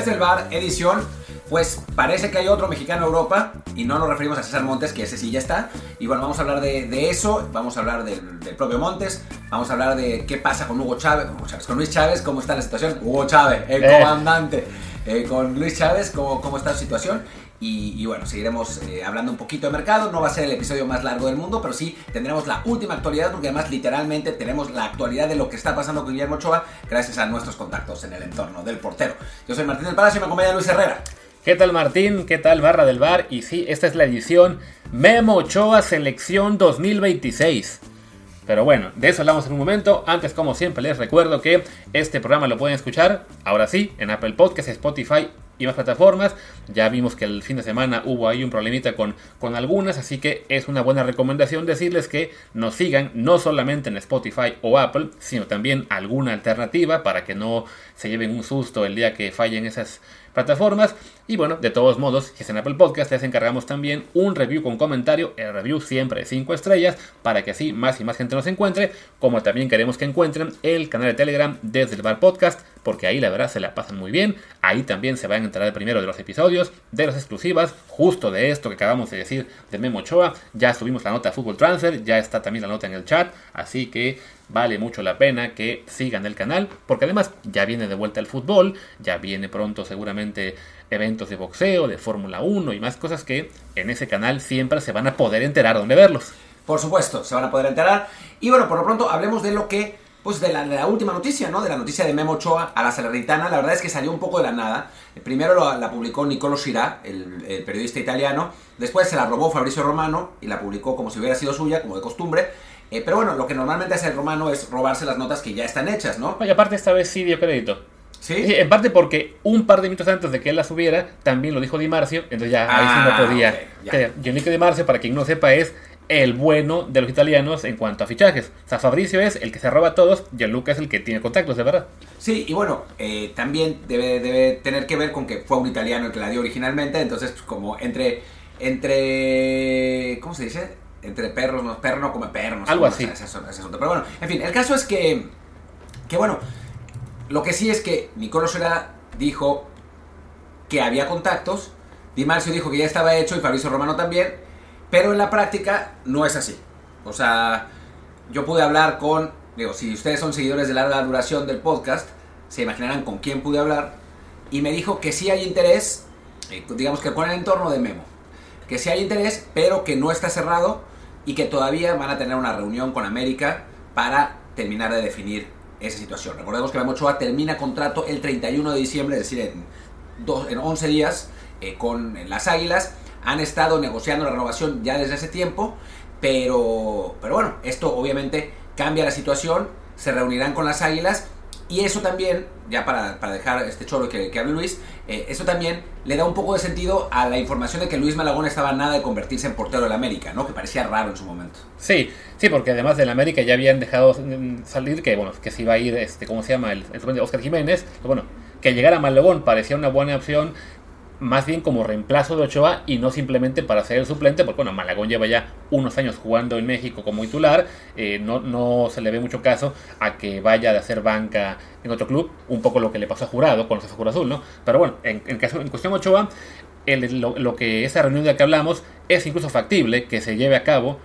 Desde el bar, edición. Pues parece que hay otro mexicano en Europa y no nos referimos a César Montes, que ese sí ya está. Y bueno, vamos a hablar de, eso, vamos a hablar del, propio Montes, vamos a hablar de qué pasa con Hugo Chávez, con Luis Chávez, cómo está la situación. Hugo Chávez, el eh. comandante. Eh, con Luis Chávez, cómo, cómo está la situación. Y, bueno, seguiremos eh, hablando un poquito de mercado. No va a ser el episodio más largo del mundo, pero sí tendremos la última actualidad, porque además literalmente tenemos la actualidad de lo que está pasando con Guillermo Ochoa gracias a nuestros contactos en el entorno del portero. Yo soy Martín del Palacio y me acompaña Luis Herrera. ¿Qué tal Martín? ¿Qué tal Barra del Bar? Y sí, esta es la edición Memo Ochoa Selección 2026. Pero bueno, de eso hablamos en un momento. Antes, como siempre, les recuerdo que este programa lo pueden escuchar, ahora sí, en Apple Podcasts, Spotify y más plataformas. Ya vimos que el fin de semana hubo ahí un problemita con, con algunas, así que es una buena recomendación decirles que nos sigan no solamente en Spotify o Apple, sino también alguna alternativa para que no se lleven un susto el día que fallen esas plataformas. Y bueno, de todos modos, si es en Apple Podcast, les encargamos también un review con comentario, el review siempre de 5 estrellas, para que así más y más gente nos encuentre, como también queremos que encuentren el canal de Telegram desde el Bar Podcast, porque ahí la verdad se la pasan muy bien, ahí también se van a enterar primero de los episodios, de las exclusivas, justo de esto que acabamos de decir de Memo Ochoa, ya subimos la nota de Fútbol Transfer, ya está también la nota en el chat, así que vale mucho la pena que sigan el canal, porque además ya viene de vuelta el fútbol, ya viene pronto seguramente eventos de boxeo, de Fórmula 1 y más cosas que en ese canal siempre se van a poder enterar dónde verlos. Por supuesto, se van a poder enterar. Y bueno, por lo pronto hablemos de lo que, pues de la, última noticia, ¿no? De la noticia de Memo Ochoa a la Salernitana. La verdad es que salió un poco de la nada. Primero la publicó Nicolo Girà, el, periodista italiano. Después se la robó Fabrizio Romano y la publicó como si hubiera sido suya, como de costumbre. Eh, pero bueno, lo que normalmente hace el romano es robarse las notas que ya están hechas, ¿no? Y aparte esta vez sí dio crédito. ¿Sí? En parte porque un par de minutos antes de que él la subiera, también lo dijo Di Marcio, entonces ya ahí sí no ah, podía. Okay, Di Marcio, para quien no sepa, es el bueno de los italianos en cuanto a fichajes. O sea, Fabricio es el que se roba a todos, Gianluca es el que tiene contactos, de verdad. Sí, y bueno, eh, también debe, debe tener que ver con que fue un italiano el que la dio originalmente, entonces pues, como entre, entre, ¿cómo se dice? Entre perros, no, perro no come perro, Algo así. Pero bueno, en fin, el caso es que, que bueno, lo que sí es que Nicolo Sera dijo que había contactos, Di Marcio dijo que ya estaba hecho y Fabrizio Romano también, pero en la práctica no es así. O sea, yo pude hablar con, digo, si ustedes son seguidores de larga duración del podcast, se imaginarán con quién pude hablar, y me dijo que sí hay interés, eh, digamos que con el entorno de Memo, que sí hay interés, pero que no está cerrado y que todavía van a tener una reunión con América para terminar de definir esa situación. Recordemos que la Ochoa termina contrato el 31 de diciembre, es decir, en, en 11 días eh, con las Águilas. Han estado negociando la renovación ya desde ese tiempo, pero, pero bueno, esto obviamente cambia la situación. Se reunirán con las Águilas y eso también, ya para, dejar este choro que, que hable Luis, eh, eso también le da un poco de sentido a la información de que Luis Malagón estaba nada de convertirse en portero del América, ¿no? Que parecía raro en su momento. Sí, sí, porque además del América ya habían dejado salir que, bueno, que se iba a ir, este, ¿cómo se llama? El, el Oscar Jiménez. Bueno, que llegara Malagón parecía una buena opción más bien como reemplazo de Ochoa y no simplemente para ser el suplente, porque bueno, Malagón lleva ya unos años jugando en México como titular, eh, no, no se le ve mucho caso a que vaya de hacer banca en otro club, un poco lo que le pasó a Jurado con los Azul Azul, ¿no? Pero bueno, en, en, caso, en cuestión Ochoa, el, lo, lo, que esa reunión de la que hablamos es incluso factible que se lleve a cabo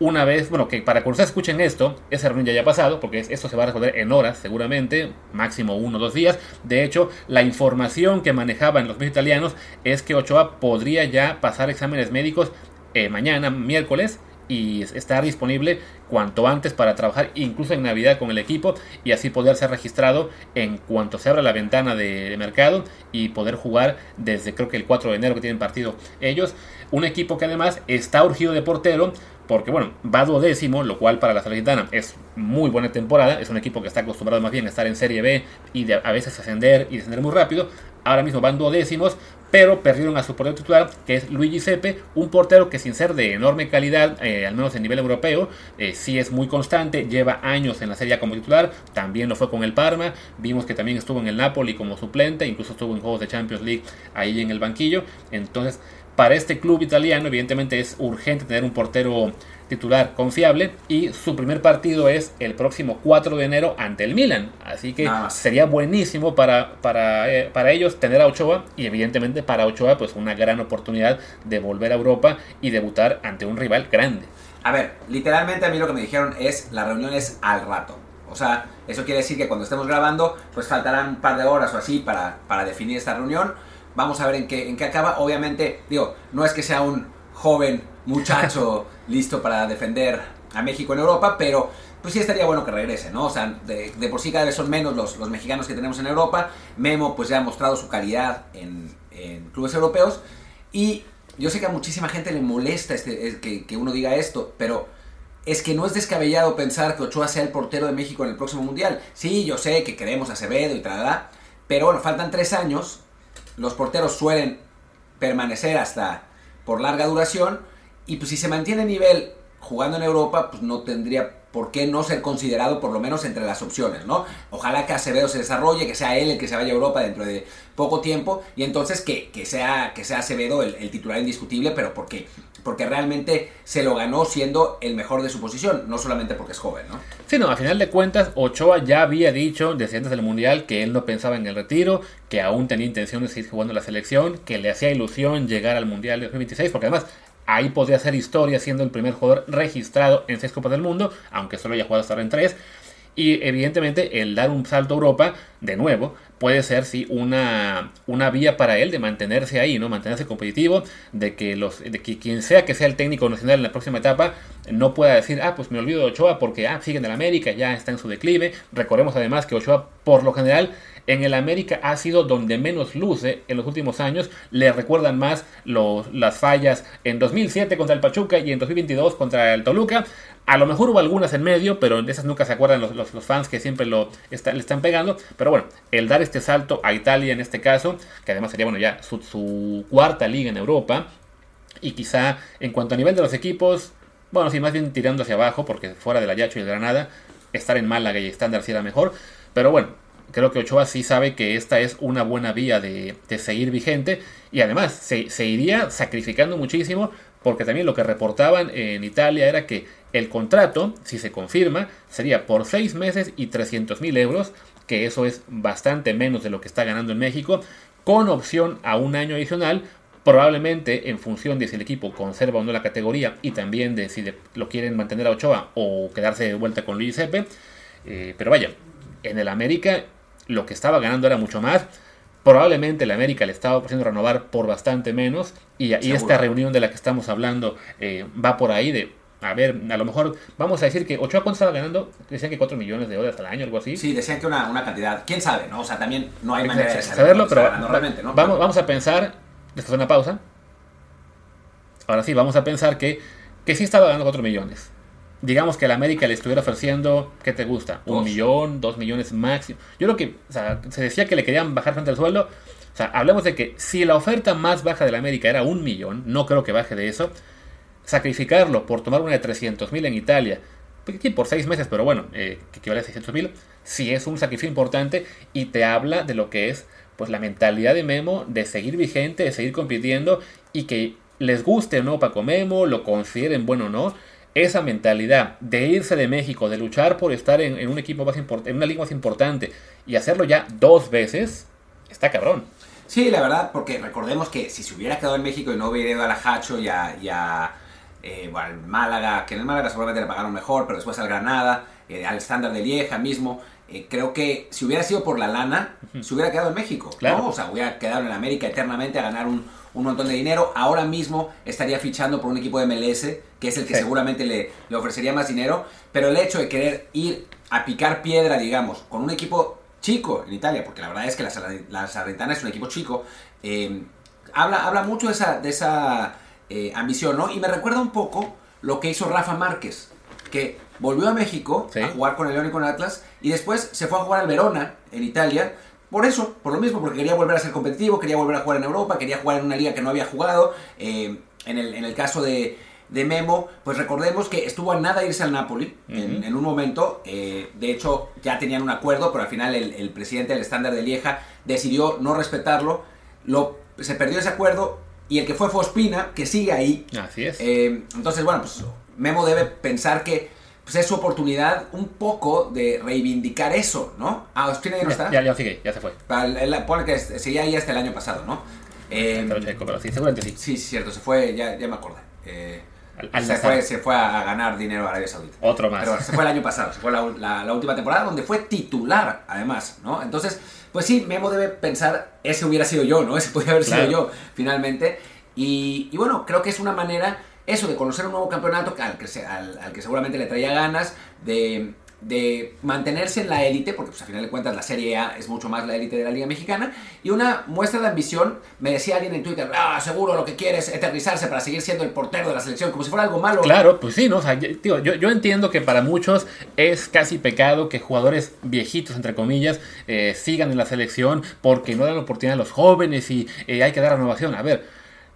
una vez, bueno, que para que ustedes escuchen esto, esa reunión ya haya pasado, porque esto se va a resolver en horas seguramente, máximo uno o dos días. De hecho, la información que manejaban los medios italianos es que Ochoa podría ya pasar exámenes médicos eh, mañana, miércoles, y estar disponible cuanto antes para trabajar incluso en Navidad con el equipo y así poder ser registrado en cuanto se abra la ventana de, de, mercado y poder jugar desde creo que el 4 de enero que tienen partido ellos. Un equipo que además está urgido de portero porque bueno, va duodécimo, lo cual para la Salernitana es muy buena temporada, es un equipo que está acostumbrado más bien a estar en Serie B y a veces ascender y descender muy rápido, ahora mismo van duodécimos, pero perdieron a su portero titular, que es Luigi Sepe, un portero que sin ser de enorme calidad, eh, al menos en nivel europeo, eh, sí es muy constante, lleva años en la Serie como titular, también lo fue con el Parma, vimos que también estuvo en el Napoli como suplente, incluso estuvo en juegos de Champions League ahí en el banquillo, entonces Para este club italiano, evidentemente, es urgente tener un portero titular confiable y su primer partido es el próximo 4 de enero ante el Milan. Así que sería buenísimo para, para, eh, para, ellos tener a Ochoa y evidentemente para Ochoa pues una gran oportunidad de volver a Europa y debutar ante un rival grande. A ver, literalmente a mí lo que me dijeron es la reunión es al rato. O sea, eso quiere decir que cuando estemos grabando pues faltarán un par de horas o así para, para definir esta reunión. Vamos a ver en qué, en qué acaba. Obviamente, digo, no es que sea un joven muchacho listo para defender a México en Europa, pero pues sí estaría bueno que regrese, ¿no? O sea, de, por sí cada vez son menos los, los, mexicanos que tenemos en Europa. Memo pues ya ha mostrado su calidad en, clubes europeos y yo sé que a muchísima gente le molesta este, que, que, uno diga esto, pero es que no es descabellado pensar que Ochoa sea el portero de México en el próximo Mundial. Sí, yo sé que queremos a Acevedo y tal, pero bueno, faltan tres años. Los porteros suelen permanecer hasta por larga duración y pues si se mantiene nivel jugando en Europa, pues no tendría por qué no ser considerado por lo menos entre las opciones, ¿no? Ojalá que Acevedo se desarrolle, que sea él el que se vaya a Europa dentro de poco tiempo y entonces que, sea, que sea Acevedo el, titular indiscutible, pero ¿por? Porque realmente se lo ganó siendo el mejor de su posición, no solamente porque es joven, ¿no? Sí, no, a final de cuentas, Ochoa ya había dicho desde antes del Mundial que él no pensaba en el retiro, que aún tenía intención de seguir jugando la selección, que le hacía ilusión llegar al Mundial de 2026, porque además Ahí podría hacer historia siendo el primer jugador registrado en seis Copas del Mundo, aunque solo haya jugado hasta ahora en tres. Y evidentemente el dar un salto a Europa, de nuevo, puede ser sí una, una vía para él de mantenerse ahí, ¿no? Mantenerse competitivo, de que los, de que quien sea que sea el técnico nacional en la próxima etapa no pueda decir, ah, pues me olvido de Ochoa porque ah, sigue en el América, ya está en su declive. Recordemos además que Ochoa, por lo general, en el América ha sido donde menos luce en los últimos años. Le recuerdan más los, las fallas en 2007 contra el Pachuca y en 2022 contra el Toluca. A lo mejor hubo algunas en medio, pero de esas nunca se acuerdan los, los, fans que siempre lo le están pegando. Pero bueno, el dar este salto a Italia en este caso, que además sería bueno ya su, cuarta liga en Europa, y quizá en cuanto a nivel de los equipos, bueno, sí, más bien tirando hacia abajo, porque fuera del Ayacho y de Granada, estar en Málaga y estándar sí era mejor. Pero bueno, creo que Ochoa sí sabe que esta es una buena vía de, seguir vigente y además se, iría sacrificando muchísimo porque también lo que reportaban en Italia era que el contrato, si se confirma, sería por seis meses y 300 mil euros, que eso es bastante menos de lo que está ganando en México, con opción a un año adicional, probablemente en función de si el equipo conserva o no la categoría y también de si lo quieren mantener a Ochoa o quedarse de vuelta con Luis Epe. Eh, pero vaya, en el América lo que estaba ganando era mucho más. Probablemente la América le estaba ofreciendo renovar por bastante menos. Y, esta reunión de la que estamos hablando eh, va por ahí de, a ver, a lo mejor vamos a decir que Ochoa cuánto estaba ganando, decían que 4 millones de dólares al año, algo así. Sí, decían que una, una cantidad, quién sabe, ¿no? O sea, también no hay manera de saberlo, pero realmente, ¿no? vamos, vamos a pensar, después de una pausa, ahora sí, vamos a pensar que, que sí estaba ganando 4 millones digamos que la América le estuviera ofreciendo, ¿qué te gusta? Un millón, dos millones máximo. Yo creo que, o sea, se decía que le querían bajar frente al sueldo. O sea, hablemos de que si la oferta más baja de la América era un millón, no creo que baje de eso, sacrificarlo por tomar una de 300 mil en Italia, aquí por seis meses, pero bueno, eh, que equivale a 600 mil, sí es un sacrificio importante y te habla de lo que es pues la mentalidad de Memo de seguir vigente, de seguir compitiendo y que les guste o no Paco Memo, lo consideren bueno o no, esa mentalidad de irse de México, de luchar por estar en, un equipo más importante, en una liga más importante y hacerlo ya dos veces, está cabrón. Sí, la verdad, porque recordemos que si se hubiera quedado en México y no hubiera ido a la Hacho y a, eh, al Málaga, que en el Málaga seguramente le pagaron mejor, pero después al Granada, eh, al estándar de Lieja mismo, eh, creo que si hubiera sido por la lana, se hubiera quedado en México. Claro. O sea, hubiera quedado en América eternamente a ganar un, un montón de dinero. Ahora mismo estaría fichando por un equipo de MLS, que es el que seguramente le, le, ofrecería más dinero. Pero el hecho de querer ir a picar piedra, digamos, con un equipo chico en Italia, porque la verdad es que la, la es un equipo chico, eh, habla, habla mucho de esa, de esa eh, ambición, ¿no? Y me recuerda un poco lo que hizo Rafa Márquez, que volvió a México a jugar con el León y con el Atlas, y después se fue a jugar al Verona, en Italia, por eso, por lo mismo, porque quería volver a ser competitivo, quería volver a jugar en Europa, quería jugar en una liga que no había jugado. Eh, en, el, en, el, caso de, de, Memo, pues recordemos que estuvo a nada irse al Napoli en, un momento. Eh, de hecho, ya tenían un acuerdo, pero al final el, presidente del estándar de Lieja decidió no respetarlo. Lo, se perdió ese acuerdo, y el que fue fue Ospina, que sigue ahí. Así es. Eh, entonces, bueno, pues Memo debe pensar que pues, es su oportunidad un poco de reivindicar eso, ¿no? Ah, Ospina ya no está. Ya, ya sigue, ya se fue. Pone que seguía ahí hasta el año pasado, ¿no? Eh, pero Checo, pero sí, seguramente sí. Sí, cierto, se fue, ya, ya me acordé. Eh, se, fue, se, fue, a ganar dinero a Arabia Saudita. Otro más. Pero se fue el año pasado, se fue la, la, última temporada donde fue titular, además, ¿no? Entonces, pues sí, Memo debe pensar, ese hubiera sido yo, ¿no? Ese podría haber sido yo, finalmente. Y, y, bueno, creo que es una manera, eso, de conocer un nuevo campeonato al que, al, al que seguramente le traía ganas, de, de mantenerse en la élite, porque pues a final de cuentas la Serie A es mucho más la élite de la Liga Mexicana, y una muestra de ambición, me decía alguien en Twitter, ah, seguro lo que quiere es eternizarse para seguir siendo el portero de la selección, como si fuera algo malo. Claro, pues sí, ¿no? O sea, tío, yo, yo, entiendo que para muchos es casi pecado que jugadores viejitos, entre comillas, eh, sigan en la selección porque no dan oportunidad a los jóvenes y eh, hay que dar renovación. A ver,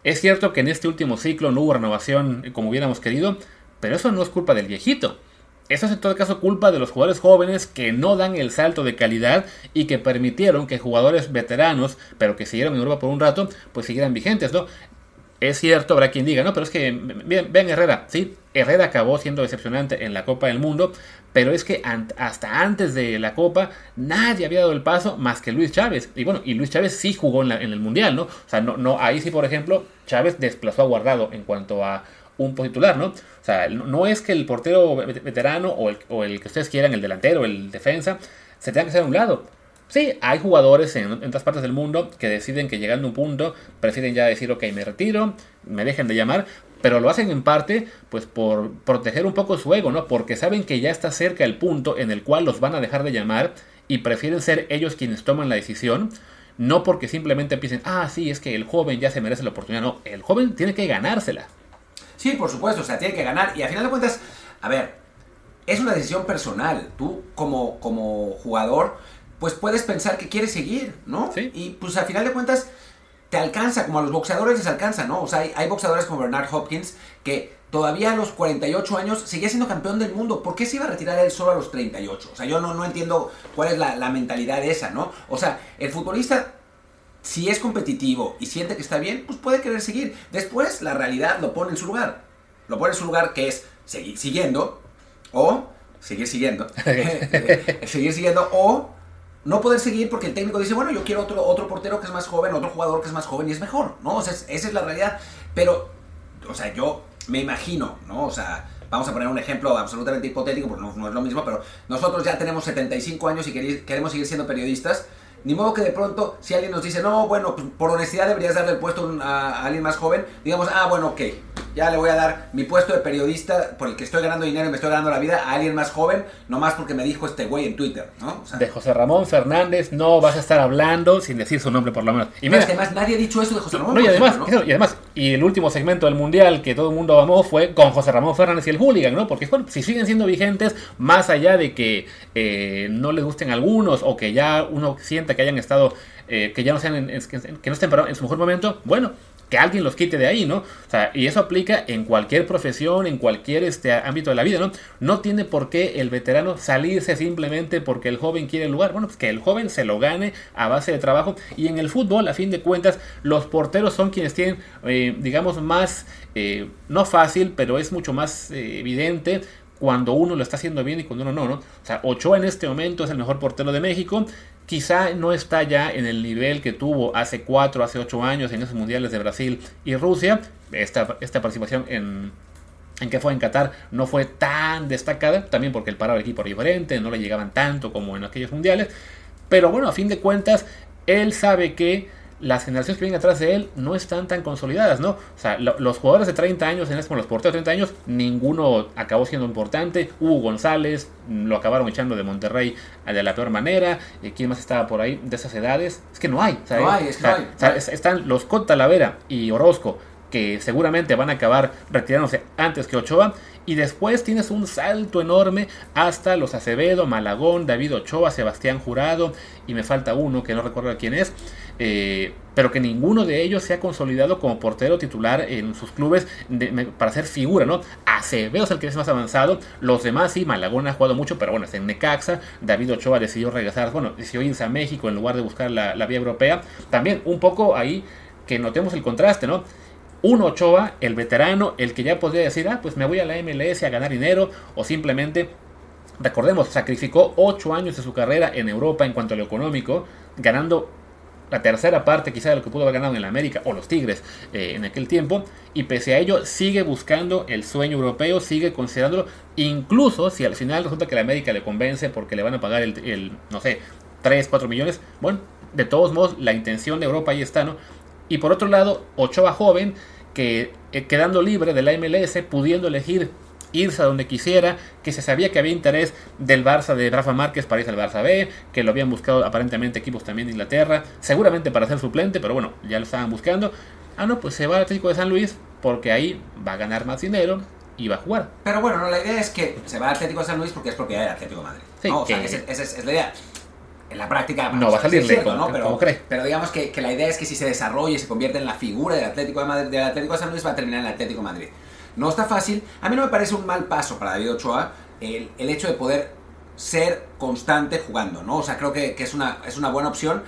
es cierto que en este último ciclo no hubo renovación como hubiéramos querido, pero eso no es culpa del viejito. Eso es en todo caso culpa de los jugadores jóvenes que no dan el salto de calidad y que permitieron que jugadores veteranos, pero que siguieron en Europa por un rato, pues siguieran vigentes, ¿no? Es cierto, habrá quien diga, no, pero es que, bien, ven Herrera, sí, Herrera acabó siendo decepcionante en la Copa del Mundo, pero es que hasta antes de la Copa nadie había dado el paso más que Luis Chávez. Y bueno, y Luis Chávez sí jugó en, en el Mundial, ¿no? O sea, no, no, ahí sí, por ejemplo, Chávez desplazó a Guardado en cuanto a un titular, ¿no? O sea, no es que el portero veterano o el, o el que ustedes quieran, el delantero, el defensa, se tenga que hacer a un lado. Sí, hay jugadores en, otras partes del mundo que deciden que llegando a un punto prefieren ya decir, ok, me retiro, me dejen de llamar, pero lo hacen en parte pues por proteger un poco su ego, ¿no? Porque saben que ya está cerca el punto en el cual los van a dejar de llamar y prefieren ser ellos quienes toman la decisión, no porque simplemente piensen, ah, sí, es que el joven ya se merece la oportunidad, no, el joven tiene que ganársela. Sí, por supuesto, o sea, tiene que ganar. Y al final de cuentas, a ver, es una decisión personal. Tú como, como jugador, pues puedes pensar que quieres seguir, ¿no? Sí. Y pues al final de cuentas, te alcanza, como a los boxeadores les alcanza, ¿no? O sea, hay, hay boxeadores como Bernard Hopkins que todavía a los 48 años seguía siendo campeón del mundo. ¿Por qué se iba a retirar él solo a los 38? O sea, yo no, no entiendo cuál es la, la mentalidad esa, ¿no? O sea, el futbolista si es competitivo y siente que está bien, pues puede querer seguir. Después la realidad lo pone en su lugar. Lo pone en su lugar que es seguir siguiendo o seguir siguiendo. seguir siguiendo o no poder seguir porque el técnico dice, bueno, yo quiero otro, otro portero que es más joven, otro jugador que es más joven y es mejor, ¿no? O sea, esa es la realidad. Pero, o sea, yo me imagino, ¿no? O sea, vamos a poner un ejemplo absolutamente hipotético porque no, no es lo mismo, pero nosotros ya tenemos 75 años y queremos seguir siendo periodistas ni modo que de pronto, si alguien nos dice, no, bueno, pues, por honestidad deberías darle el puesto a, alguien más joven, digamos, ah, bueno, ok, ya le voy a dar mi puesto de periodista por el que estoy ganando dinero y me estoy ganando la vida a alguien más joven, nomás porque me dijo este güey en Twitter, ¿no? de José Ramón Fernández no vas a estar hablando sin decir su nombre por lo menos. Y mira, es que además nadie ha dicho eso de José Ramón. No, y además, y además, y el último segmento del Mundial que todo el mundo amó fue con José Ramón Fernández y el hooligan, ¿no? Porque bueno, si siguen siendo vigentes, más allá de que eh, no les gusten algunos o que ya uno sienta que hayan estado eh, que ya no sean que no estén en su mejor momento, bueno, que alguien los quite de ahí, ¿no? O sea, y eso aplica en cualquier profesión, en cualquier este, ámbito de la vida, ¿no? No tiene por qué el veterano salirse simplemente porque el joven quiere el lugar. Bueno, pues que el joven se lo gane a base de trabajo. Y en el fútbol, a fin de cuentas, los porteros son quienes tienen, eh, digamos, más, eh, no fácil, pero es mucho más evidente cuando uno lo está haciendo bien y cuando uno no, ¿no? O sea, Ochoa en este momento es el mejor portero de México. Quizá no está ya en el nivel que tuvo hace 4, hace 8 años en esos mundiales de Brasil y Rusia. Esta, esta participación en, en que fue en Qatar no fue tan destacada, también porque el parado del equipo diferente, no le llegaban tanto como en aquellos mundiales. Pero bueno, a fin de cuentas, él sabe que las generaciones que vienen atrás de él no están tan consolidadas, ¿no? O sea, los jugadores de 30 años, en este, como los porteros de 30 años, ninguno acabó siendo importante. Hugo González, mm, lo acabaron echando de Monterrey de la peor manera. Eh, ¿Quién más estaba por ahí de esas edades? Es que no hay. no hay, es que no hay. están los Cot Talavera y Orozco, que seguramente van a acabar retirándose antes que Ochoa. Y después tienes un salto enorme hasta los Acevedo, Malagón, David Ochoa, Sebastián Jurado, y me falta uno que no recuerdo quién es. Eh, pero que ninguno de ellos se ha consolidado como portero titular en sus clubes para ser figura, ¿no? Acevedo es el que es más avanzado, los demás sí, Malagón ha jugado mucho, pero bueno, es en Necaxa, David Ochoa decidió regresar, bueno, decidió irse a México en lugar de buscar la, vía europea, también un poco ahí que notemos el contraste, ¿no? Un Ochoa, el veterano, el que ya podría decir, ah, pues me voy a la MLS a ganar dinero, o simplemente, recordemos, sacrificó 8 años de su carrera en Europa en cuanto a lo económico, ganando la tercera parte quizá de lo que pudo haber ganado en la América o los Tigres eh, en aquel tiempo, y pese a ello sigue buscando el sueño europeo, sigue considerándolo, incluso si al final resulta que la América le convence porque le van a pagar el, el no sé, 3, 4 millones, bueno, de todos modos la intención de Europa ahí está, ¿no? Y por otro lado, Ochoa joven, que eh, quedando libre de la MLS, pudiendo elegir irse a donde quisiera, que se sabía que había interés del Barça de Rafa Márquez para irse al Barça B, que lo habían buscado aparentemente equipos también de Inglaterra, seguramente para ser suplente, pero bueno, ya lo estaban buscando. Ah, no, pues se va al Atlético de San Luis porque ahí va a ganar más dinero y va a jugar. Pero bueno, no, la idea es que se va al Atlético de San Luis porque es propiedad del Atlético de Madrid. Sí, ¿no? O sea, que- esa esa es, es la idea. En la práctica No va a cierto, como- ¿no? pero, como cree. pero digamos que, que la idea es que si se desarrolla y se convierte en la figura del Atlético de, Madrid, del Atlético de San Luis va a terminar en el Atlético de Madrid. No está fácil. A mí no me parece un mal paso para David Ochoa el, el hecho de poder ser constante jugando, ¿no? O sea, creo que, que es, una, es una buena opción,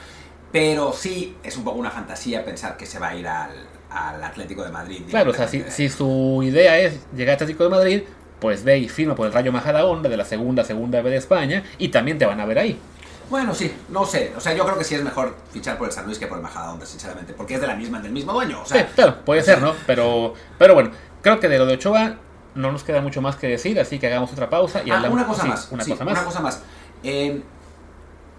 pero sí es un poco una fantasía pensar que se va a ir al, al Atlético de Madrid. Claro, o sea, si, si su idea es llegar al Atlético de Madrid, pues ve y firma por el Rayo Majadahonda de la segunda, segunda B de España, y también te van a ver ahí. Bueno, sí, no sé. O sea, yo creo que sí es mejor fichar por el San Luis que por el Majadahonda, sinceramente, porque es de la misma, del mismo dueño. O sea, Sí, claro, puede ser, ¿no? Pero, pero bueno, creo que de lo de Ochoa no nos queda mucho más que decir, así que hagamos otra pausa y Ah, hablamos. una cosa sí, más. Una sí, cosa más. Una cosa más. Eh,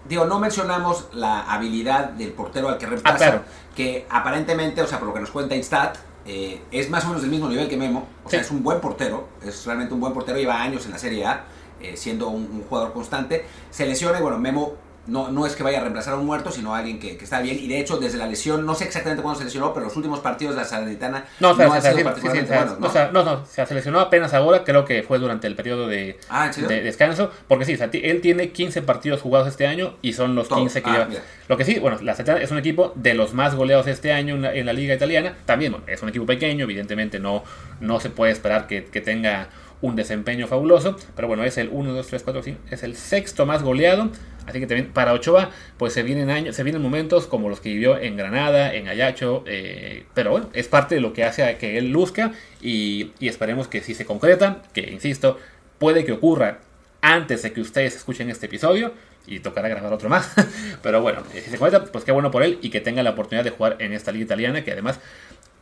digo, no mencionamos la habilidad del portero al que reemplaza, Ah, claro. que aparentemente, o sea, por lo que nos cuenta Instat, eh, es más o menos del mismo nivel que Memo. O sea, es un buen portero, es realmente un buen portero, lleva años en la Serie A, eh, siendo un, un jugador constante. Se lesiona y bueno, Memo no, no es que vaya a reemplazar a un muerto, sino a alguien que, que está bien. Y de hecho, desde la lesión, no sé exactamente cuándo se lesionó, pero los últimos partidos de la Salernitana No, o sea, no o han sido sí, sí, sí, particularmente buenos, ¿no? o sea, no, no, se seleccionó apenas ahora, creo que fue durante el periodo de, Ah, descanso, porque sí, o sea, ti- él tiene 15 partidos jugados este año y son los Todo. 15 que Ah, lleva. mira. Lo que sí, bueno, la Salernitana es un equipo de los más goleados este año en la, en la liga italiana, también bueno, es un equipo pequeño, evidentemente no, no se puede esperar que, que tenga un desempeño fabuloso, pero bueno, es el 1, 2, 3, 4, 5, es el sexto más goleado, así que también para Ochoa, pues se vienen años, se vienen momentos como los que vivió en Granada, en Ayacho, eh, pero bueno, es parte de lo que hace a que él luzca y, y esperemos que sí se concreta, que insisto, puede que ocurra antes de que ustedes escuchen este episodio y tocará grabar otro más, pero bueno, eh, si se concreta, pues qué bueno por él y que tenga la oportunidad de jugar en esta liga italiana, que además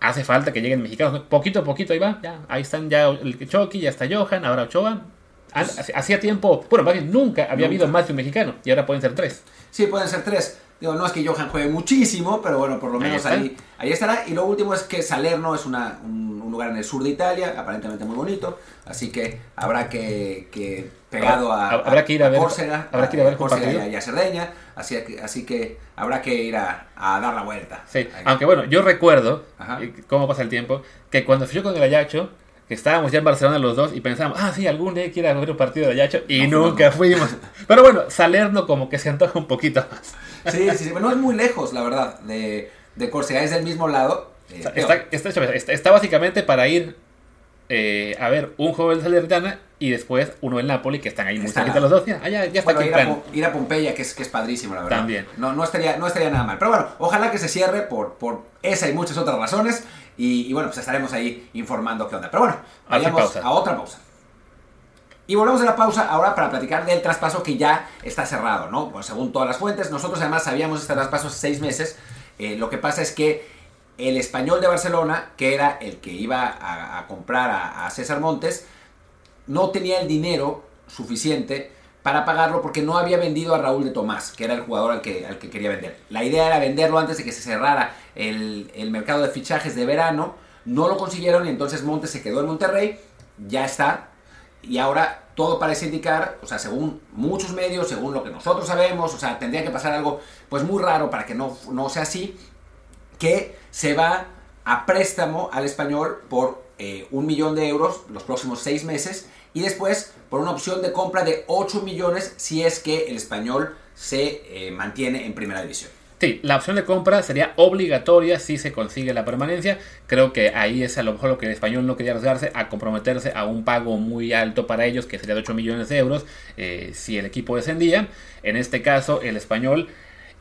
hace falta que lleguen mexicanos, ¿no? poquito a poquito ahí va, ya, ahí están ya el Chucky, ya está Johan, ahora Ochoa. An- Hacía tiempo, bueno, más bien nunca había Nunca. habido más de un mexicano y ahora pueden ser tres. Sí, pueden ser tres. Digo, no es que Johan juegue muchísimo, pero bueno, por lo Ahí menos está. ahí, ahí estará. Y lo último es que Salerno es una- un, un lugar en el sur de Italia, aparentemente muy bonito. Así que habrá que, que pegado a, Habrá- habrá que ir a ver- Córcega, habrá que ir a ver Córcega y a, Cerdeña. Así que, así que habrá que ir a, a dar la vuelta. Sí, Ahí. aunque bueno, yo recuerdo, Ajá. eh, cómo pasa el tiempo, que cuando fui yo con el Ayacho, que estábamos ya en Barcelona los dos y pensábamos, ah, sí, algún día quiero ver un partido de Ayacho y No nunca fuimos. Pero bueno, Salerno como que se antoja un poquito más. Sí, sí, sí. No es muy lejos, la verdad, de, de Córcega. Es del mismo lado. Eh, Está, está, está- básicamente para ir eh, a ver un juego de Salernitana y después uno en Napoli, que están ahí muy cerquita los dos. Ya, ya, ya está Bueno, aquí ir, a, ir a Pompeya, que es, que es padrísimo, la verdad. También. No, no, estaría, no estaría nada mal. Pero bueno, ojalá que se cierre por, por esa y muchas otras razones. Y, y bueno, pues estaremos ahí informando qué onda. Pero bueno, vayamos a otra pausa. Y volvemos a la pausa ahora para platicar del traspaso que ya está cerrado, ¿no? Pues según todas las fuentes, nosotros además sabíamos este traspaso hace seis meses. Eh, lo que pasa es que el español de Barcelona, que era el que iba a, comprar a, a César Montes, no tenía el dinero suficiente para pagarlo porque no había vendido a Raúl de Tomás, que era el jugador al que, al que quería vender. La idea era venderlo antes de que se cerrara el, el mercado de fichajes de verano. No lo consiguieron y entonces Montes se quedó en Monterrey. Ya está. Y ahora todo parece indicar, o sea, según muchos medios, según lo que nosotros sabemos, o sea, tendría que pasar algo pues muy raro para que no, no sea así, que se va a préstamo al español por eh, un millón de euros los próximos seis meses y después por una opción de compra de 8 millones si es que el español se eh, mantiene en primera división. Sí, la opción de compra sería obligatoria si se consigue la permanencia. Creo que ahí es a lo mejor lo que el español no quería arriesgarse a comprometerse a un pago muy alto para ellos, que sería de 8 millones de euros eh, si el equipo descendía. En este caso, el español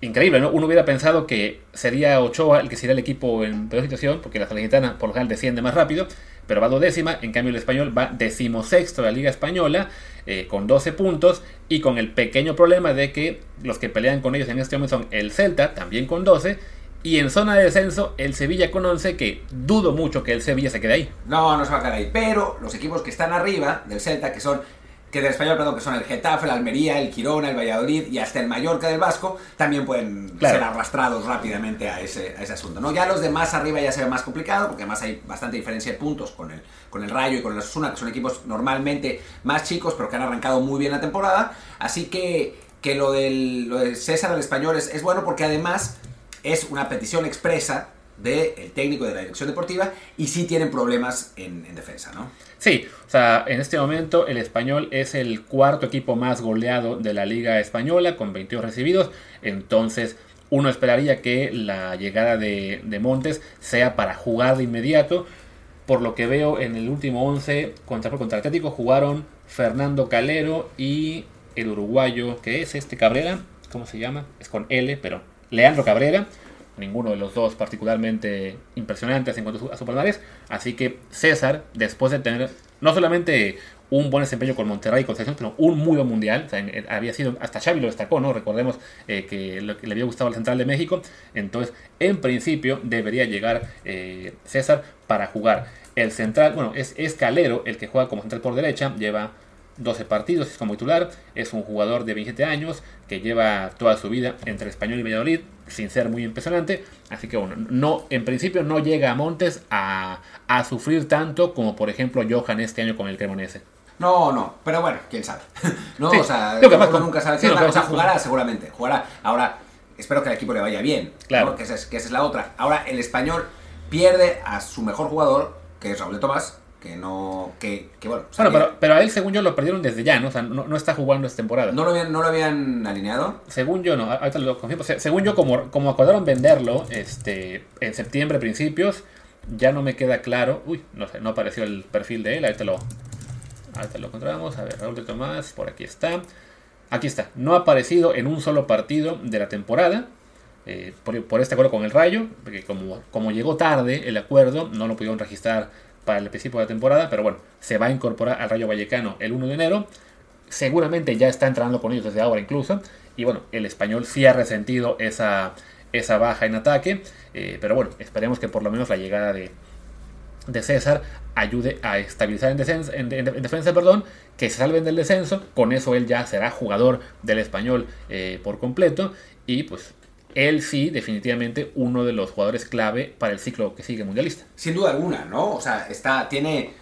increíble, ¿no? Uno hubiera pensado que sería Ochoa el que sería el equipo en peor situación, porque la Salernitana por lo general desciende más rápido, pero va décima, en cambio el español va decimosexto de la Liga Española, eh, con 12 puntos, y con el pequeño problema de que los que pelean con ellos en este momento son el Celta, también con 12, y en zona de descenso, el Sevilla con 11, que dudo mucho que el Sevilla se quede ahí. No, no se va a quedar ahí. Pero los equipos que están arriba del Celta, que son que del español, perdón, que son el Getafe, el Almería, el Girona, el Valladolid y hasta el Mallorca del Vasco, también pueden ser arrastrados rápidamente a ese, a ese asunto. ¿no? Ya los de más arriba ya se ve más complicado, porque además hay bastante diferencia de puntos con el, con el Rayo y con el Osasuna, que son equipos normalmente más chicos, pero que han arrancado muy bien la temporada. Así que, que lo, del, lo de César al español es, es bueno porque además es una petición expresa del técnico de la dirección deportiva y sí tienen problemas en, en, defensa, ¿no? Sí, o sea, en este momento el español es el cuarto equipo más goleado de la liga española con 22 recibidos, entonces uno esperaría que la llegada de, de Montes sea para jugar de inmediato, por lo que veo en el último 11 contra, contra Atlético jugaron Fernando Calero y el uruguayo, que es este Cabrera, ¿cómo se llama? Es con L, pero Leandro Cabrera ninguno de los dos particularmente impresionantes en cuanto a su palmarés. Así que César, después de tener no solamente un buen desempeño con Monterrey y con Selección, sino un muy buen mundial. había sido, hasta Xavi lo destacó, ¿no? Recordemos eh, que, le había gustado el Central de México. Entonces, en principio, debería llegar eh, César para jugar. El central, bueno, es, es Calero el que juega como central por derecha, lleva 12 partidos, es como titular, es un jugador de 27 años que lleva toda su vida entre Español y Valladolid, sin ser muy impresionante, así que bueno, no, en principio no llega a Montes a, sufrir tanto como por ejemplo Johan este año con el Cremonese. No, no, pero bueno, quién sabe. no, o sea, nunca sabe sí, o sea, jugará seguramente, jugará. Ahora, espero que al equipo le vaya bien, claro. que, esa es, que esa es la otra. Ahora, el español pierde a su mejor jugador, que es Raúl de Tomás, que no. Que, que bueno. pero, pero, a él, según yo, lo perdieron desde ya, ¿no? O sea, no, no está jugando esta temporada. ¿No lo, habían, ¿No lo habían alineado? Según yo, no. Ahorita lo confirmo. Según yo, como, como acordaron venderlo este, en septiembre, principios, ya no me queda claro. Uy, no sé, no apareció el perfil de él. Ahorita lo, ahorita lo encontramos. A ver, Raúl de Tomás, por aquí está. Aquí está. No ha aparecido en un solo partido de la temporada. Eh, por, por, este acuerdo con el Rayo, porque como, como llegó tarde el acuerdo, no lo pudieron registrar para el principio de la temporada, pero bueno, se va a incorporar al Rayo Vallecano el 1 de enero. Seguramente ya está entrando con ellos desde ahora incluso. Y bueno, el español sí ha resentido esa, esa baja en ataque. Eh, pero bueno, esperemos que por lo menos la llegada de, de César ayude a estabilizar en, en, defensa, perdón, que se salven del descenso. Con eso él ya será jugador del español eh, por completo. Y pues él sí, definitivamente, uno de los jugadores clave para el ciclo que sigue mundialista. Sin duda alguna, ¿no? O sea, está, tiene,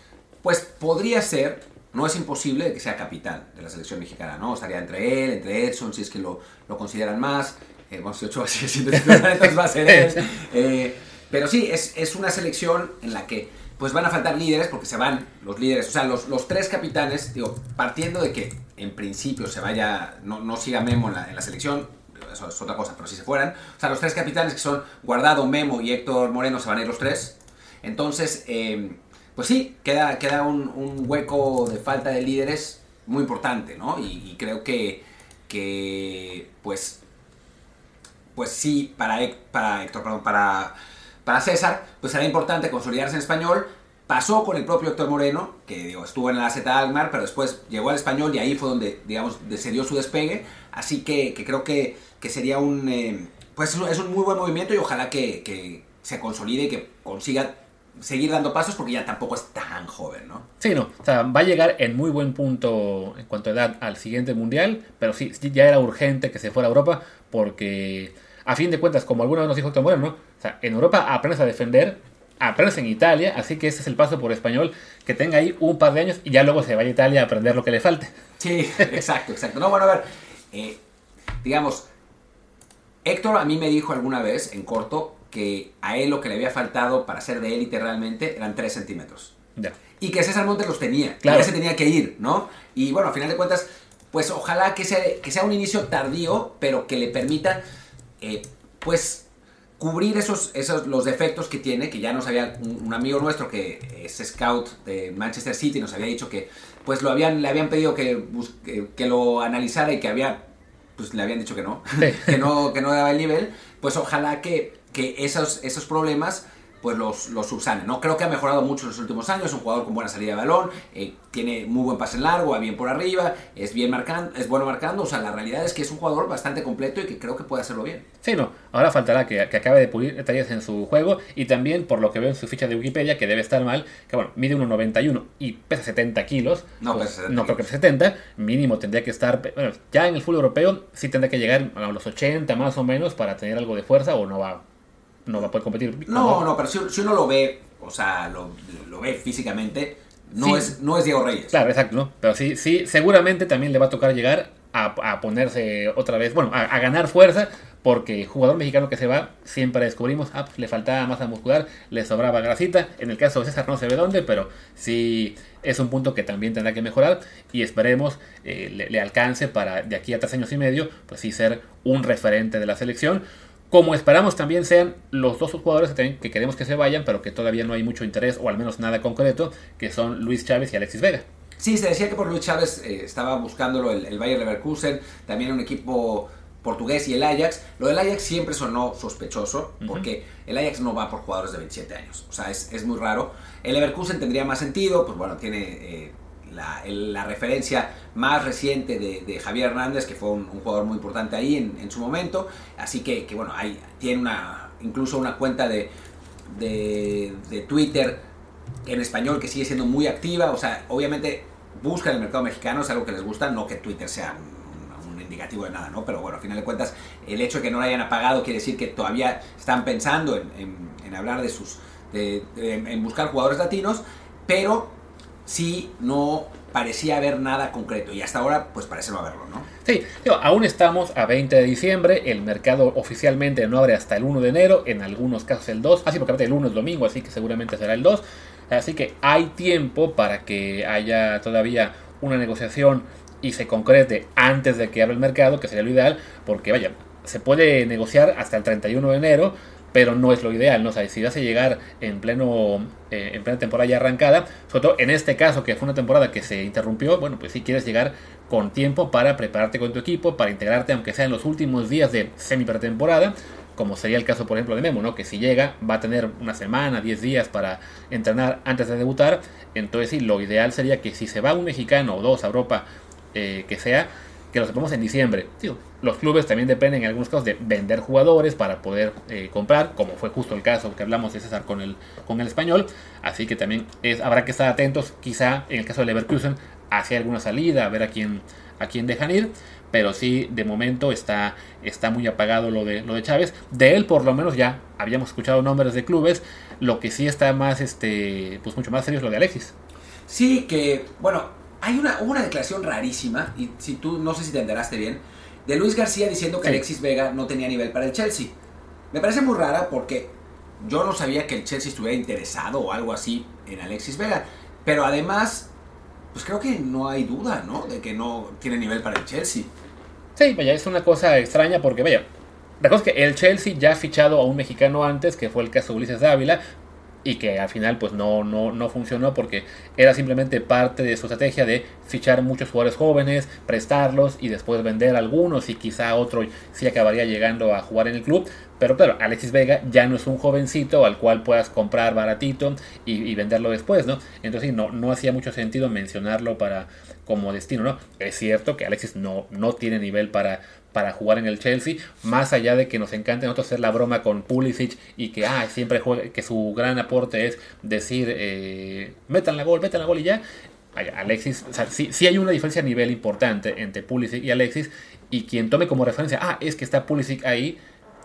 pues podría ser, no es imposible que sea capitán de la selección mexicana, ¿no? Estaría entre él, entre Edson, si es que lo, lo consideran más. Eh, bueno, si Ochoa sigue siendo entonces va a ser él. Eh, pero sí, es, es una selección en la que pues van a faltar líderes porque se van los líderes, o sea, los, los tres capitanes, digo, partiendo de que en principio se vaya, no, no siga Memo en la, en la selección, eso es otra cosa, pero si se fueran, o sea, los tres capitanes que son Guardado, Memo y Héctor Moreno se van a ir los tres. Entonces, eh, pues sí, queda, queda un, hueco de falta de líderes muy importante, ¿no? Y, creo que, que, pues, pues sí, para, para Héctor, perdón, para, para César, pues era importante consolidarse en español. Pasó con el propio Héctor Moreno, que estuvo en la Z Almar, pero después llegó al español y ahí fue donde, digamos, se dio su despegue. Así que, que creo que que sería un, eh, pues es un muy buen movimiento y ojalá que, se consolide y que consiga seguir dando pasos porque ya tampoco es tan joven, ¿no? Sí, no, o sea, va a llegar en muy buen punto en cuanto a edad al siguiente mundial, pero sí, ya era urgente que se fuera a Europa porque a fin de cuentas, como alguna vez nos dijo Tom Bueno, ¿no? O sea, en Europa aprendes a defender, aprendes en Italia, así que ese es el paso por español, que tenga ahí un par de años y ya luego se vaya a Italia a aprender lo que le falte. Sí, exacto, exacto. No, bueno, a ver, eh, digamos, Héctor a mí me dijo alguna vez, en corto, que a él lo que le había faltado para ser de élite realmente eran 3 centímetros. Y que César Montes los tenía. Claro. ya se tenía que ir, ¿no? Y bueno, a final de cuentas, pues ojalá que sea, que sea un inicio tardío, pero que le permita, eh, pues, cubrir esos, esos, los defectos que tiene, que ya nos había, un, amigo nuestro que es scout de Manchester City, nos había dicho que, pues, lo habían, le habían pedido que, que lo analizara y que había pues le habían dicho que no, que no, que no daba el nivel, pues ojalá que, que esos, esos problemas pues los, los subsane. ¿no? Creo que ha mejorado mucho en los últimos años, es un jugador con buena salida de balón, eh, tiene muy buen pase largo, va bien por arriba, es bien marcando, es bueno marcando, o sea, la realidad es que es un jugador bastante completo y que creo que puede hacerlo bien. Sí, no, ahora faltará que, que acabe de pulir detalles en su juego y también por lo que veo en su ficha de Wikipedia, que debe estar mal, que bueno, mide 1,91 y pesa 70 kilos, No, pues, pesa 70 no creo que pese 70, mínimo tendría que estar, bueno, ya en el fútbol europeo sí tendría que llegar a los 80 más o menos para tener algo de fuerza o no va, no va a poder competir. No, no, pero si, si uno lo ve, o sea, lo, lo ve físicamente, no, Sí. es, no es Diego Reyes. Claro, exacto, ¿no? Pero sí, sí, seguramente también le va a tocar llegar a, a ponerse otra vez, bueno, a, a ganar fuerza, porque jugador mexicano que se va, siempre descubrimos, ah, pues le faltaba masa muscular, le sobraba grasita. En el caso de César no se ve dónde, pero sí es un punto que también tendrá que mejorar y esperemos eh, le, le alcance para de aquí a tres años y medio, pues sí ser un referente de la selección. Como esperamos también sean los dos jugadores que, queremos que se vayan, pero que todavía no hay mucho interés o al menos nada concreto, que son Luis Chávez y Alexis Vega. Sí, se decía que por Luis Chávez eh, estaba buscándolo el, el Bayer Leverkusen, también un equipo portugués y el Ajax. Lo del Ajax siempre sonó sospechoso, porque el Ajax no va por jugadores de 27 años, o sea, es, es muy raro. El Leverkusen tendría más sentido, pues bueno, tiene eh, la, referencia más reciente de, Javier Hernández, que fue un, jugador muy importante ahí en, su momento, así que, bueno, hay, tiene una, incluso una cuenta de, de, Twitter en español que sigue siendo muy activa, o sea, obviamente buscan el mercado mexicano, es algo que les gusta, no que Twitter sea un, indicativo de nada, ¿no? Pero bueno, al final de cuentas, el hecho de que no lo hayan apagado quiere decir que todavía están pensando en, hablar de sus, en buscar jugadores latinos, pero sí no parecía haber nada concreto y hasta ahora pues parece no haberlo, ¿no? Sí, digo, aún estamos a 20 de diciembre, el mercado oficialmente no abre hasta el 1 de enero, en algunos casos el 2, así porque aparte el 1 es domingo, así que seguramente será el 2, así que hay tiempo para que haya todavía una negociación y se concrete antes de que abra el mercado, que sería lo ideal, porque vaya, se puede negociar hasta el 31 de enero, pero no es lo ideal, ¿no? O sea, si vas a llegar en pleno eh, en plena temporada ya arrancada, sobre todo en este caso que fue una temporada que se interrumpió, bueno, pues si quieres llegar con tiempo para prepararte con tu equipo, para integrarte aunque sea en los últimos días de semi pretemporada, como sería el caso por ejemplo de Memo, ¿no? Que si llega va a tener una semana, 10 días para entrenar antes de debutar, entonces sí, lo ideal sería que si se va un mexicano o dos a Europa, eh, que sea, que lo sepamos en diciembre. Los clubes también dependen en algunos casos de vender jugadores para poder eh, comprar, como fue justo el caso que hablamos de César con el, con el español. Así que también es, habrá que estar atentos, quizá en el caso de Leverkusen, hacia alguna salida, a ver a quién, a quién dejan ir. Pero sí, de momento está, está muy apagado lo de, lo de Chávez. De él, por lo menos, ya habíamos escuchado nombres de clubes. Lo que sí está más, este, pues mucho más serio es lo de Alexis. Sí, que, bueno, hay una, hubo una declaración rarísima, y si tú, no sé si te enteraste bien, de Luis García diciendo que Sí. Alexis Vega no tenía nivel para el Chelsea. Me parece muy rara porque yo no sabía que el Chelsea estuviera interesado o algo así en Alexis Vega. Pero además, pues creo que no hay duda, ¿no? De que no tiene nivel para el Chelsea. Sí, vaya, es una cosa extraña porque, vaya, recuerdo que el Chelsea ya ha fichado a un mexicano antes, que fue el caso de Ulises Dávila, y que al final pues no, no, no funcionó porque era simplemente parte de su estrategia de fichar muchos jugadores jóvenes, prestarlos y después vender algunos y quizá otro sí acabaría llegando a jugar en el club. Pero claro, Alexis Vega ya no es un jovencito al cual puedas comprar baratito y, y venderlo después, ¿no? Entonces no, no hacía mucho sentido mencionarlo para como destino, ¿no? Es cierto que Alexis no, no tiene nivel para, para jugar en el Chelsea, más allá de que nos encante a nosotros hacer la broma con Pulisic y que ah, siempre que su gran aporte es decir, eh, metan la gol, metan la gol y ya. Alexis, o sea, sí hay una diferencia a nivel importante entre Pulisic y Alexis, y quien tome como referencia, ah, es que está Pulisic ahí,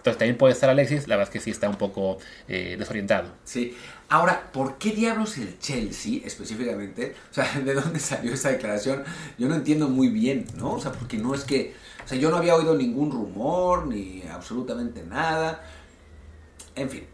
entonces también puede estar Alexis, la verdad es que sí está un poco eh, desorientado. Sí. Ahora, ¿por qué diablos el Chelsea específicamente? O sea, ¿de dónde salió esa declaración? Yo no entiendo muy bien, ¿no? O sea, porque no es que... O sea, yo no había oído ningún rumor, ni absolutamente nada. En fin,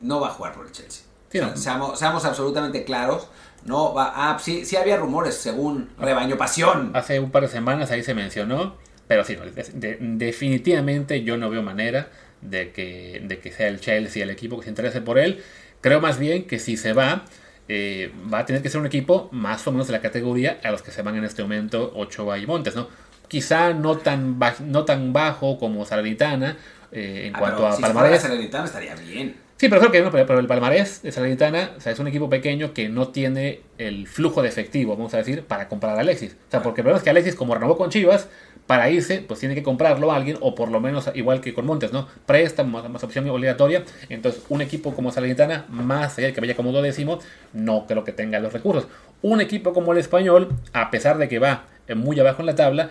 no va a jugar por el Chelsea. Sí, O sea, no. seamos, seamos absolutamente claros. No va... Ah, sí, sí había rumores, según Rebaño Pasión. Hace un par de semanas ahí se mencionó, pero sí, no, de- de- definitivamente yo no veo manera de que, de que sea el Chelsea el equipo que se interese por él. Creo más bien que si se va, eh, va a tener que ser un equipo más o menos de la categoría a los que se van en este momento Ochoa y Montes, ¿no? quizá no tan, no tan bajo como Salernitana eh, en Ah, cuanto a si palmarés. Salernitana estaría bien. Sí, pero, creo que no, pero el Palmarés de Salernitana o sea, es un equipo pequeño que no tiene el flujo de efectivo, vamos a decir, para comprar a Alexis. O sea, porque el problema es que Alexis, como renovó con Chivas, para irse, pues tiene que comprarlo a alguien, o por lo menos igual que con Montes, ¿no? Préstamo, más, más opción obligatoria. Entonces, un equipo como Salernitana, más allá de que vaya como décimo, no creo que tenga los recursos. Un equipo como el español, a pesar de que va muy abajo en la tabla,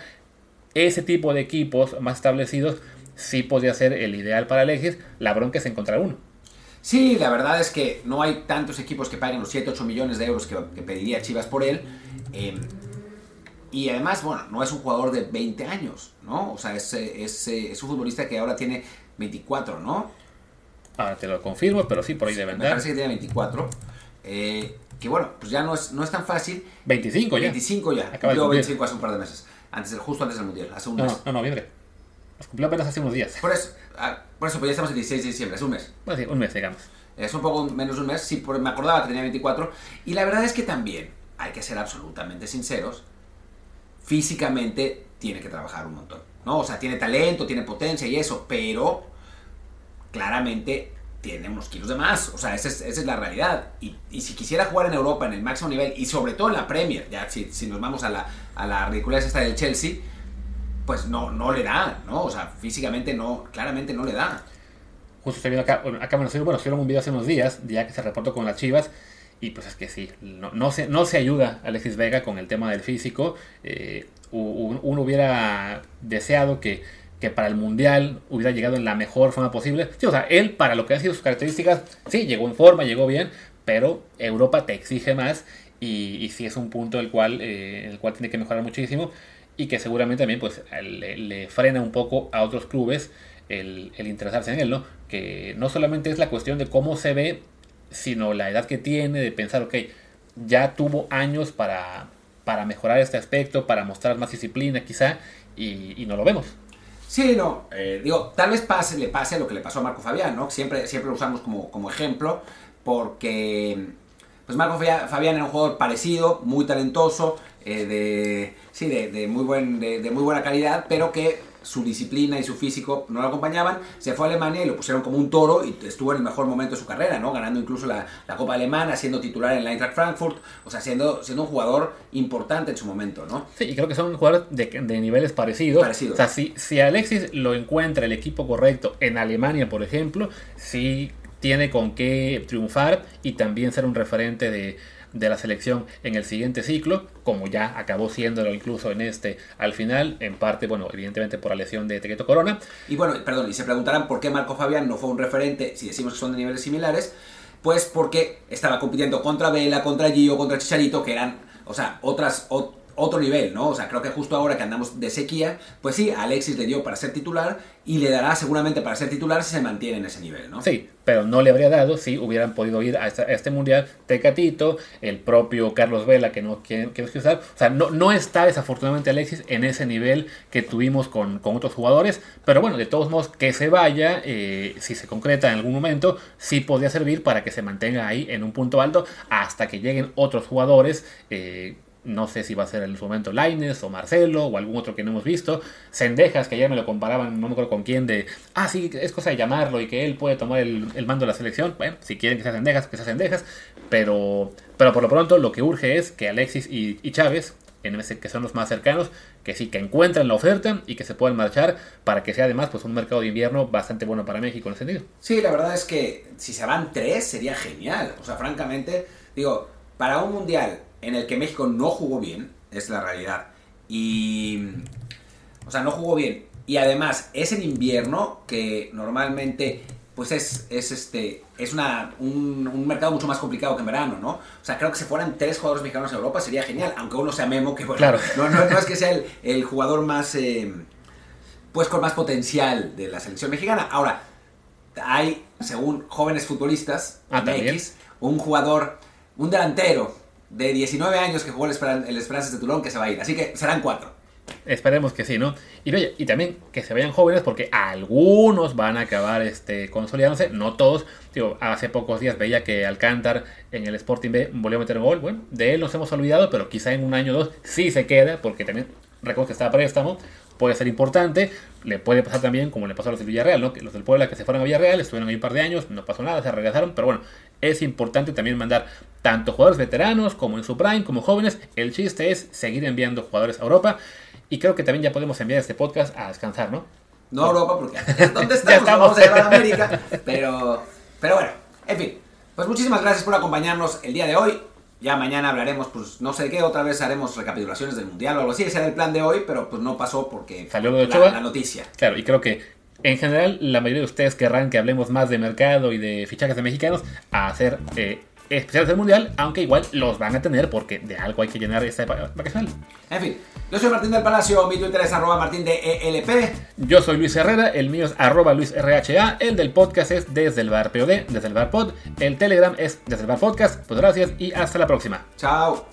ese tipo de equipos más establecidos sí podría ser el ideal para Alexis. La bronca es encontrar uno. Sí, la verdad es que no hay tantos equipos que paguen los 7, 8 millones de euros que, pediría Chivas por él. Eh, y además, bueno, no es un jugador de 20 años, ¿no? O sea, es, eh, es, eh, es un futbolista que ahora tiene 24, ¿no? Ahora te lo confirmo, pero sí, por ahí deben Me dar. parece que tiene 24. Eh, que bueno, pues ya no es, no es tan fácil. 25 ya. 25 ya. Acaba cumplir. 25 hace un par de meses. Antes justo antes del Mundial, hace un No, mes. no, no, noviembre. Los cumplió apenas hace unos días. Por eso, ah, por eso, pues ya estamos el 16 de diciembre, es un mes. Bueno, sí, un mes, digamos. Es un poco menos de un mes, sí, me acordaba que tenía 24. Y la verdad es que también, hay que ser absolutamente sinceros, físicamente tiene que trabajar un montón. ¿no? O sea, tiene talento, tiene potencia y eso, pero claramente tiene unos kilos de más. O sea, esa es, la realidad. Y, si quisiera jugar en Europa en el máximo nivel, y sobre todo en la Premier, ya si, nos vamos a la, a la ridiculez esta del Chelsea, pues no, no le da, ¿no? O sea, físicamente no, claramente no le da. Justo estoy viendo acá, acá subieron, bueno, subieron un video hace unos días, ya que se reportó con las chivas. Y pues es que sí, no, no, se, no se ayuda Alexis Vega con el tema del físico. Eh, uno hubiera deseado que, que para el Mundial hubiera llegado en la mejor forma posible. Sí, o sea, él para lo que han sido sus características, sí, llegó en forma, llegó bien, pero Europa te exige más y, sí es un punto el cual, eh, el cual tiene que mejorar muchísimo y que seguramente también pues le, le frena un poco a otros clubes el, el interesarse en él, ¿no? Que no solamente es la cuestión de cómo se ve, sino la edad que tiene, de pensar, ok, ya tuvo años para, para mejorar este aspecto, para mostrar más disciplina quizá, y, y no lo vemos. Sí, no, eh, digo, tal vez pase, le pase lo que le pasó a Marco Fabián, ¿no? Siempre, siempre lo usamos como, como ejemplo, porque pues Marco Fabián era un jugador parecido, muy talentoso, eh, de, sí, de, muy buen, de muy buena calidad, pero que su disciplina y su físico no lo acompañaban. Se fue a Alemania y lo pusieron como un toro y estuvo en el mejor momento de su carrera, ¿no? Ganando incluso la, la Copa Alemana, siendo titular en la Eintracht Frankfurt, o sea, siendo, siendo un jugador importante en su momento, ¿no? Sí, y creo que son jugadores de, de niveles parecidos. Parecidos. O sea, si, si Alexis lo encuentra el equipo correcto en Alemania, por ejemplo, sí tiene con qué triunfar y también ser un referente de, de la selección en el siguiente ciclo, como ya acabó siéndolo incluso en este al final, en parte, bueno, evidentemente por la lesión de Tequeto Corona. Y bueno, perdón, y se preguntarán por qué Marco Fabián no fue un referente si decimos que son de niveles similares. Pues porque estaba compitiendo contra Vela, contra Gio, contra Chicharito, que eran, o sea, otras, ot- otro nivel, ¿no? O sea, creo que justo ahora que andamos de sequía, pues sí, Alexis le dio para ser titular y le dará seguramente para ser titular si se mantiene en ese nivel, ¿no? Sí, pero no le habría dado si hubieran podido ir a, este mundial Tecatito, el propio Carlos Vela que no quiere, que usar. O sea, no, no está desafortunadamente Alexis en ese nivel que tuvimos con, con otros jugadores, pero bueno, de todos modos, que se vaya, eh, si se concreta en algún momento, sí podría servir para que se mantenga ahí en un punto alto hasta que lleguen otros jugadores. eh, no sé si va a ser en su momento Laines o Marcelo o algún otro que no hemos visto. Sendejas, que ayer me lo comparaban, no me acuerdo con quién, de, ah, sí, es cosa de llamarlo y que él puede tomar el, el mando de la selección. Bueno, si quieren que sea Sendejas, que sea Sendejas. Pero, pero por lo pronto lo que urge es que Alexis y, y Chávez, que son los más cercanos, que sí, que encuentren la oferta y que se puedan marchar para que sea además pues un mercado de invierno bastante bueno para México en ese sentido. Sí, la verdad es que si se van tres sería genial. O sea, francamente, digo, para un mundial en el que México no jugó bien, es la realidad. Y. O sea, no jugó bien. Y además, es en invierno que normalmente. Pues es, es este es una, un, un mercado mucho más complicado que en verano, ¿no? O sea, creo que si fueran tres jugadores mexicanos en Europa sería genial, aunque uno sea Memo, que bueno, Claro. no, no, no es que sea el, el jugador más, eh, pues con más potencial de la selección mexicana. Ahora, hay, según jóvenes futbolistas, Ah. MX, un jugador, un delantero de 19 años que jugó el, Esperan- el de Tulón que se va a ir. Así que serán cuatro. Esperemos que sí, ¿no? Y, oye, y también que se vayan jóvenes porque algunos van a acabar este, consolidándose, no todos. Digo, hace pocos días veía que Alcántar en el Sporting B volvió a meter gol. Bueno, de él nos hemos olvidado, pero quizá en un año o dos sí se queda porque también recuerdo que está a préstamo, puede ser importante. Le puede pasar también como le pasó a los del Villarreal, ¿no? Los del Puebla que se fueron a Villarreal, estuvieron ahí un par de años, no pasó nada, se regresaron, pero bueno, es importante también mandar tanto jugadores veteranos como en su prime, como jóvenes. El chiste es seguir enviando jugadores a Europa y creo que también ya podemos enviar este podcast a descansar, ¿no? No a Europa, porque ¿dónde estamos? estamos. Vamos a llevar a América. Pero, pero bueno, en fin. Pues muchísimas gracias por acompañarnos el día de hoy. Ya mañana hablaremos, pues no sé qué, otra vez haremos recapitulaciones del Mundial o algo así. Ese era el plan de hoy, pero pues no pasó porque Salió lo de la noticia. Claro, y creo que en general la mayoría de ustedes querrán que hablemos más de mercado y de fichajes de mexicanos a hacer eh, especiales del mundial, aunque igual los van a tener porque de algo hay que llenar esta vacacional. En fin, yo soy Martín del Palacio, mi Twitter es arroba martín de ELP. Yo soy Luis Herrera, el mío es arroba luisrha, el del podcast es desde el bar POD, desde el bar pod, el telegram es desde el bar podcast, pues gracias y hasta la próxima. Chao.